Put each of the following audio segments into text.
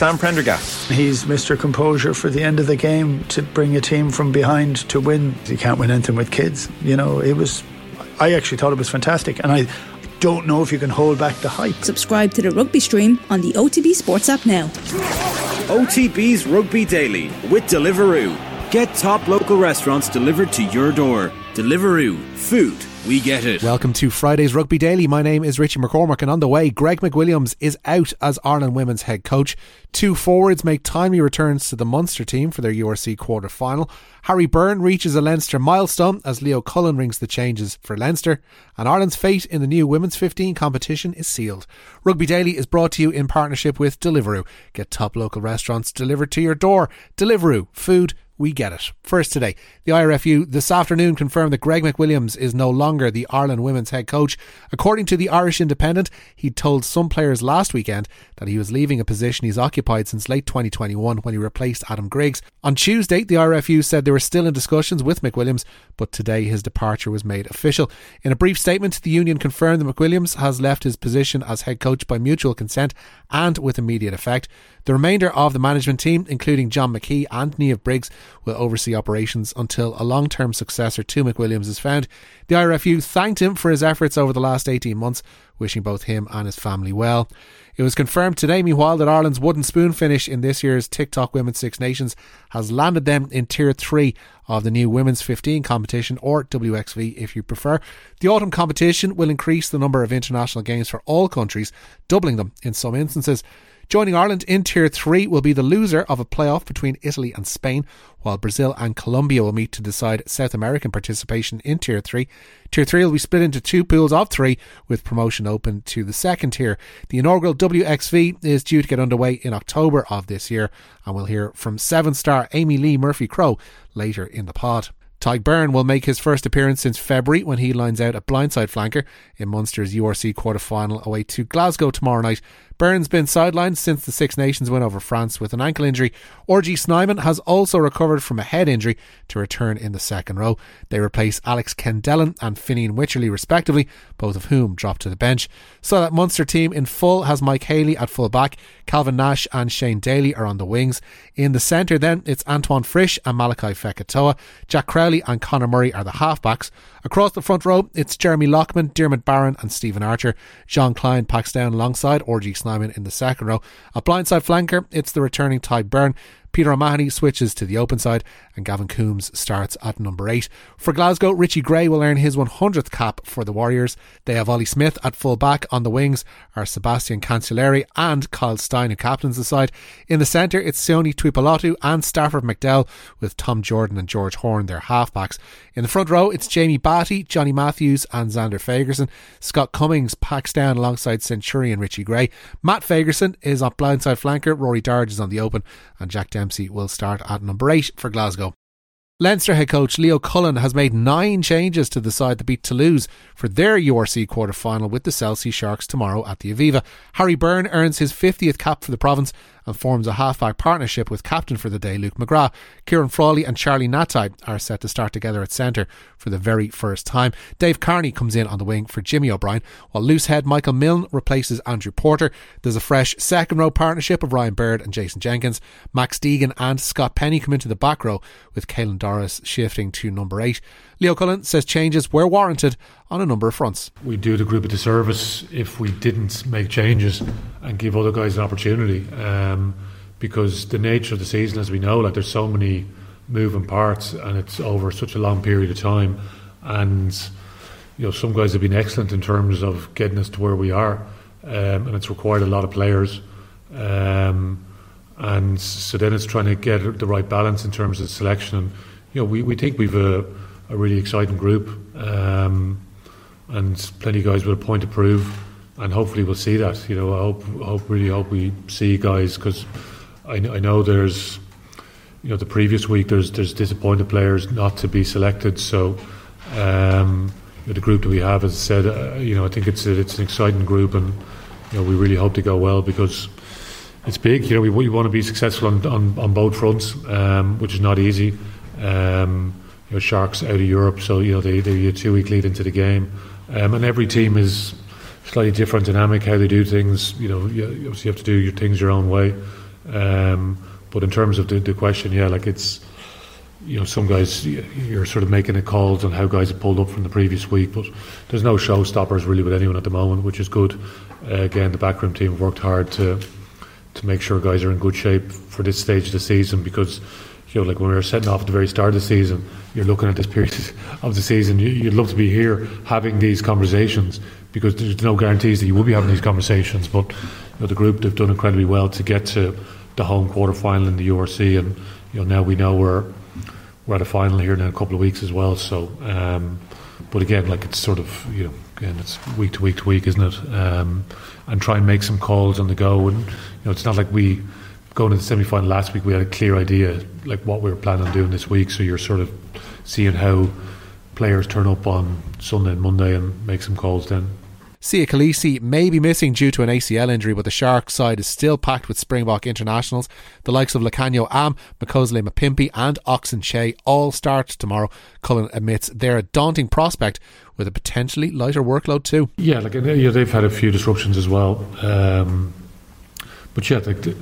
Sam Prendergast. He's Mr. Composure for the end of the game to bring a team from behind to win. You can't win anything with kids. You know, it was. I actually thought it was fantastic, and I don't know if you can hold back the hype. Subscribe to the rugby stream on the OTB Sports app now. OTB's Rugby Daily with Deliveroo. Get top local restaurants delivered to your door. Deliveroo. Food we get it. Welcome to Friday's Rugby Daily. My name is Richie McCormack, and on the way, Greg McWilliams is out as Ireland women's head coach. Two forwards make timely returns to the Munster team for their URC quarter final. Harry Byrne reaches a Leinster milestone as Leo Cullen rings the changes for Leinster. And Ireland's fate in the new Women's 15 competition is sealed. Rugby Daily is brought to you in partnership with Deliveroo. Get top local restaurants delivered to your door. Deliveroo, food we get it. First today, the IRFU this afternoon confirmed that Greg McWilliams is no longer the Ireland women's head coach. According to the Irish Independent, he'd told some players last weekend that he was leaving a position he's occupied since late 2021 when he replaced Adam Griggs. On Tuesday, the IRFU said they were still in discussions with McWilliams, but today his departure was made official. In a brief statement, the union confirmed that McWilliams has left his position as head coach by mutual consent and with immediate effect. The remainder of the management team, including John McKee and Niamh Briggs, will oversee operations until a long term successor to McWilliams is found. The IRFU thanked him for his efforts over the last 18 months, wishing both him and his family well. It was confirmed today, meanwhile, that Ireland's wooden spoon finish in this year's TikTok Women's Six Nations has landed them in Tier 3 of the new Women's 15 competition, or WXV if you prefer. The autumn competition will increase the number of international games for all countries, doubling them in some instances. Joining Ireland in Tier 3 will be the loser of a playoff between Italy and Spain, while Brazil and Colombia will meet to decide South American participation in Tier 3. Tier 3 will be split into two pools of three, with promotion open to the second tier. The inaugural WXV is due to get underway in October of this year, and we'll hear from seven star Amee-Leigh Murphy Crowe later in the pod. Tadhg Beirne will make his first appearance since February when he lines out a blindside flanker in Munster's URC quarter final away to Glasgow tomorrow night Beirne's been sidelined since the Six Nations win over France with an ankle injury. RG Snyman has also recovered from a head injury to return in the second row. They replace Alex Kendellen and Fineen Wycherley, respectively, both of whom dropped to the bench. So that Munster team in full has Mike Haley at full back, Calvin Nash and Shane Daly are on the wings. In the centre, then, it's Antoine Frisch and Malakai Fekitoa. Jack Crowley and Conor Murray are the halfbacks. Across the front row, it's Jeremy Loughman, Diarmuid Barron, and Stephen Archer. Jean Kleyn packs down alongside RG Snyman in the second row. A blindside flanker, it's the returning Tadhg Beirne. Peter O'Mahony switches to the open side, and Gavin Coombs starts at number 8. For Glasgow, Richie Gray will earn his 100th cap for the Warriors. They have Ollie Smith at full back. On the wings are Sebastian Cancelliere and Kyle Steyn, who captains the side. In the centre, it's Sione Tuipulotu and Stafford McDowell, with Tom Jordan and George Horn their halfbacks. In the front row, it's Jamie Bhatti, Johnny Matthews, and Zander Fagerson. Scott Cummings packs down alongside Centurion Richie Gray. Matt Fagerson is on blindside flanker. Rory Darge is on the open, and Jack Dempsey will start at number eight for Glasgow. Leinster head coach Leo Cullen has made nine changes to the side that beat Toulouse for their URC quarter final with the Cell C Sharks tomorrow at the Aviva. Harry Byrne earns his 50th cap for the province and forms a halfback partnership with captain for the day Luke McGrath. Ciarán Frawley and Charlie Ngatai are set to start together at centre for the very first time. Dave Kearney comes in on the wing for Jimmy O'Brien, while loose head Michael Milne replaces Andrew Porter. There's a fresh second row partnership of Ryan Baird and Jason Jenkins. Max Deegan and Scott Penny come into the back row, with Caelan Doris shifting to number eight. Leo Cullen says changes were warranted on a number of fronts. We do the group a disservice if we didn't make changes and give other guys an opportunity. Um, because the nature of the season, as we know, like there's so many moving parts and it's over such a long period of time. And you know, some guys have been excellent in terms of getting us to where we are, um, and it's required a lot of players. Um, and so then it's trying to get the right balance in terms of selection. And you know, we, we think we've a a really exciting group, um, and plenty of guys with a point to prove, and hopefully we'll see that. You know, I hope, hope really hope we see guys because I, I know there's, you know, the previous week there's there's disappointed players not to be selected. So. Um, the group that we have, as I said, uh, you know, I think it's a, it's an exciting group, and you know, we really hope to go well because it's big. You know, we, we want to be successful on on, on both fronts, um, which is not easy. Um, you know, Sharks out of Europe, so you know they they're a two week lead into the game, um, and every team is slightly different dynamic how they do things. You know, you, obviously you have to do your things your own way. Um, but in terms of the, the question, yeah, like it's you know, some guys you're sort of making a calls on how guys have pulled up from the previous week, but there's no showstoppers really with anyone at the moment, which is good. Uh, again, the backroom team worked hard to to make sure guys are in good shape for this stage of the season because you know, like when we were setting off at the very start of the season, you're looking at this period of the season. You'd love to be here having these conversations because there's no guarantees that you will be having these conversations. But you know, the group they've done incredibly well to get to the home quarter final in the URC, and you know now we know we're we're at a final here in a couple of weeks as well. So, um, but again, like it's sort of you know again it's week to week to week, isn't it? Um, and try and make some calls on the go. And you know it's not like we going to the semi final last week. We had a clear idea like what we were planning on doing this week. So you're sort of seeing how players turn up on Sunday and Monday and make some calls then. Siya Kolisi may be missing due to an ACL injury, but the Sharks side is still packed with Springbok internationals. The likes of Lukhanyo Am, Makazole Mapimpi, and Ox Nché all start tomorrow. Cullen admits they're a daunting prospect with a potentially lighter workload too. Yeah, like they've had a few disruptions as well. Um, but yeah, like,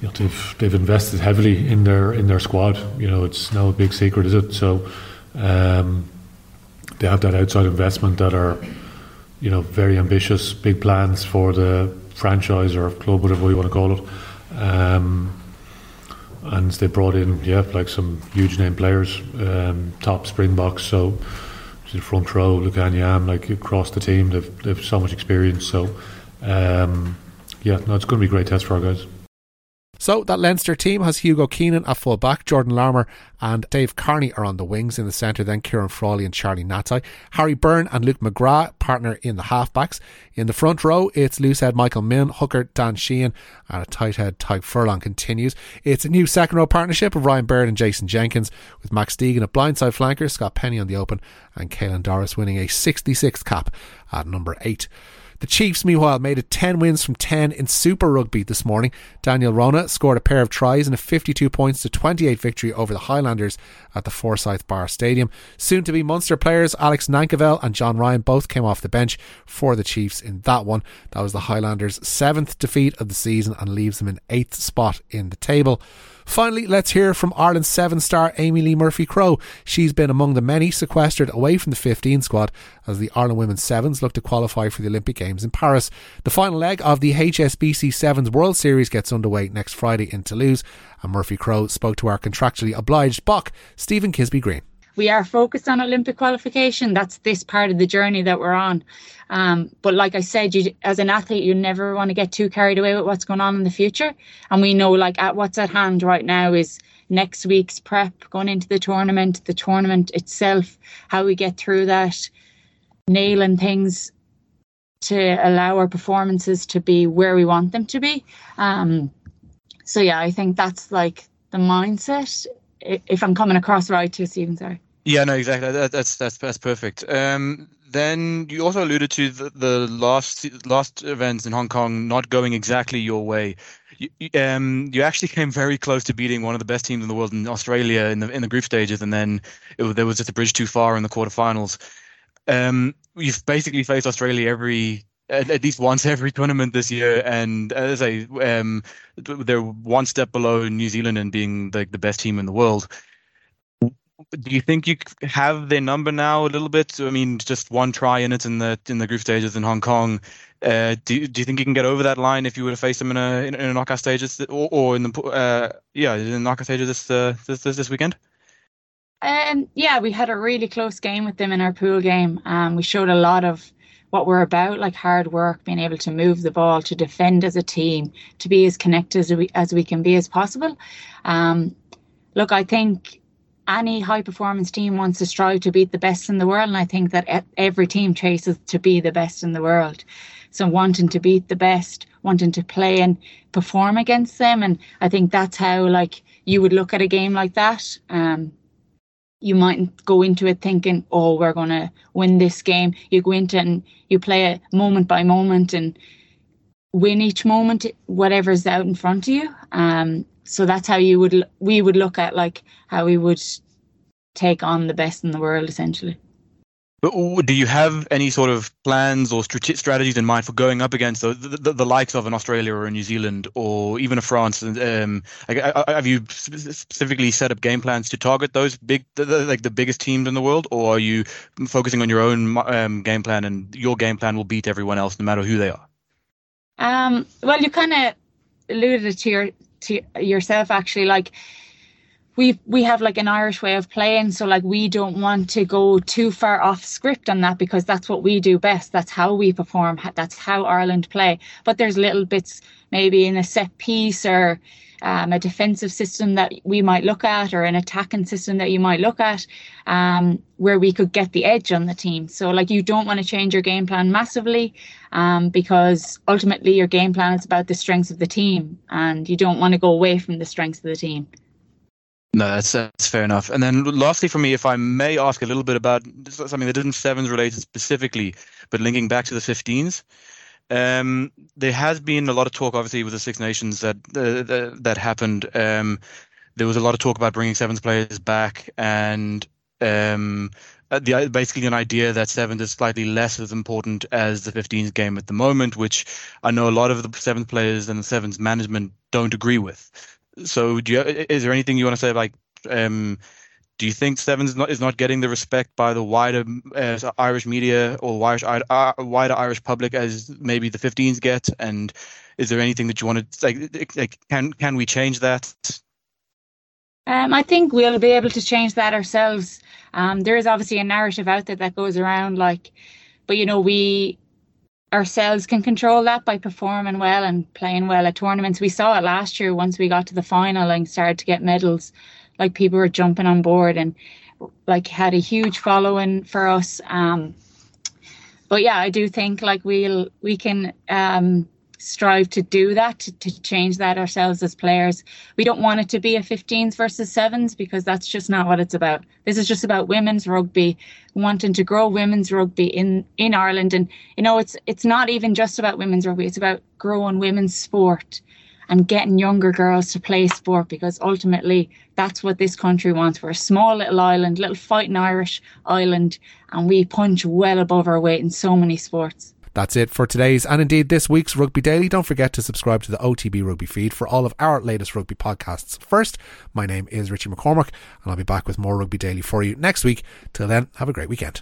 you know, they've they've invested heavily in their in their squad. You know, it's no big secret, is it? So um, they have that outside investment that are you know, very ambitious, big plans for the franchise or club, whatever you want to call it. Um, and they brought in, yeah, like some huge name players, um, top Springboks. So front row, Lukhanyo Am, like across the team, they've they've so much experience. So um, yeah, no, it's going to be a great test for our guys. So that Leinster team has Hugo Keenan at full back, Jordan Larmour and Dave Kearney are on the wings in the centre, then Ciarán Frawley and Charlie Ngatai. Harry Byrne and Luke McGrath partner in the halfbacks. In the front row, it's loosehead Michael Milne, hooker Dan Sheehan, and a tight head Tadhg Furlong continues. It's a new second row partnership of Ryan Baird and Jason Jenkins, with Max Deegan at blindside flanker, Scott Penny on the open, and Caelan Doris winning a 66th cap at number 8. The Chiefs, meanwhile, made it 10 wins from 10 in Super Rugby this morning. Daniel Rona scored a pair of tries and a 52 points to 28 victory over the Highlanders at the Forsyth Bar Stadium. Soon to be Munster players Alex Nankivell and John Ryan both came off the bench for the Chiefs in that one. That was the Highlanders' seventh defeat of the season and leaves them in eighth spot in the table. Finally, let's hear from Ireland's seven star Amee-Leigh Murphy Crowe. She's been among the many sequestered away from the 15 squad as the Ireland Women's Sevens look to qualify for the Olympic Games in Paris. The final leg of the HSBC Sevens World Series gets underway next Friday in Toulouse, and Murphy Crowe spoke to our contractually obliged Bock, Stephen Kisby Green we are focused on Olympic qualification. That's this part of the journey that we're on. Um, but like I said, you, as an athlete, you never want to get too carried away with what's going on in the future. And we know, like, at what's at hand right now is next week's prep, going into the tournament, the tournament itself, how we get through that, nailing things to allow our performances to be where we want them to be. Um, so yeah, I think that's like the mindset. If I'm coming across right to Stephen, sorry. Yeah, no, exactly. That, that's that's that's perfect. Um, then you also alluded to the, the last last events in Hong Kong not going exactly your way. You, um, you actually came very close to beating one of the best teams in the world in Australia in the in the group stages, and then it, there was just a bridge too far in the quarterfinals. Um, you've basically faced Australia every at, at, least once every tournament this year, and as I um, they're one step below New Zealand in being like the best team in the world do you think you have their number now a little bit? I mean, just one try in it in the in the group stages in Hong Kong. Uh, do do you think you can get over that line if you were to face them in a in, in a knockout stages or, or in the uh, yeah in the knockout stages this uh, this, this this weekend? Um, yeah, we had a really close game with them in our pool game. Um, we showed a lot of what we're about, like hard work, being able to move the ball, to defend as a team, to be as connected as we as we can be as possible. Um, look, I think any high performance team wants to strive to beat the best in the world. And I think that every team chases to be the best in the world. So wanting to beat the best, wanting to play and perform against them. And I think that's how like you would look at a game like that. Um, you mightn't go into it thinking, oh, we're going to win this game. You go into it and you play it moment by moment and win each moment, whatever's out in front of you. Um, so that's how you would we would look at like how we would take on the best in the world essentially But do you have any sort of plans or strategies in mind for going up against the, the, the likes of an Australia or a New Zealand or even a France? Um, have you specifically set up game plans to target those big, like the biggest teams in the world, or are you focusing on your own um, game plan and your game plan will beat everyone else no matter who they are? Um, well, you kind of alluded to your to yourself actually, like we we have like an Irish way of playing, so like we don't want to go too far off script on that because that's what we do best. That's how we perform. That's how Ireland play. But there's little bits maybe in a set piece or um, a defensive system that we might look at or an attacking system that you might look at um, where we could get the edge on the team. So like you don't want to change your game plan massively um, because ultimately your game plan is about the strengths of the team and you don't want to go away from the strengths of the team. No, that's, that's fair enough. And then lastly for me, if I may ask a little bit about something that isn't sevens related specifically, but linking back to the 15s. Um, there has been a lot of talk, obviously, with the Six Nations that uh, that, happened. Um, there was a lot of talk about bringing sevens players back, and um, uh, the basically an idea that sevens is slightly less as important as the 15s game at the moment, which I know a lot of the sevens players and the sevens management don't agree with. So, you, is there anything you want to say? Like, um, do you think Sevens is not, is not getting the respect by the wider uh, Irish media or wider, uh, wider Irish public as maybe the 15s get? And is there anything that you want to like? like can can we change that? Um, I think we'll be able to change that ourselves. Um, there is obviously a narrative out there that goes around like, but you know we ourselves can control that by performing well and playing well at tournaments. We saw it last year once we got to the final and started to get medals. Like people were jumping on board and like had a huge following for us. Um, but yeah, I do think like we'll we can um, strive to do that to, to change that ourselves as players. We don't want it to be a 15s versus 7s because that's just not what it's about. This is just about women's rugby wanting to grow women's rugby in in ireland. And you know it's it's not even just about women's rugby it's about growing women's sport and getting younger girls to play sport because ultimately that's what this country wants. We're a small little island, little fighting Irish island, and we punch well above our weight in so many sports. That's it for today's and indeed this week's Rugby Daily. Don't forget to subscribe to the OTB Rugby feed for all of our latest rugby podcasts first. My name is Richie McCormack and I'll be back with more Rugby Daily for you next week. Till then, have a great weekend.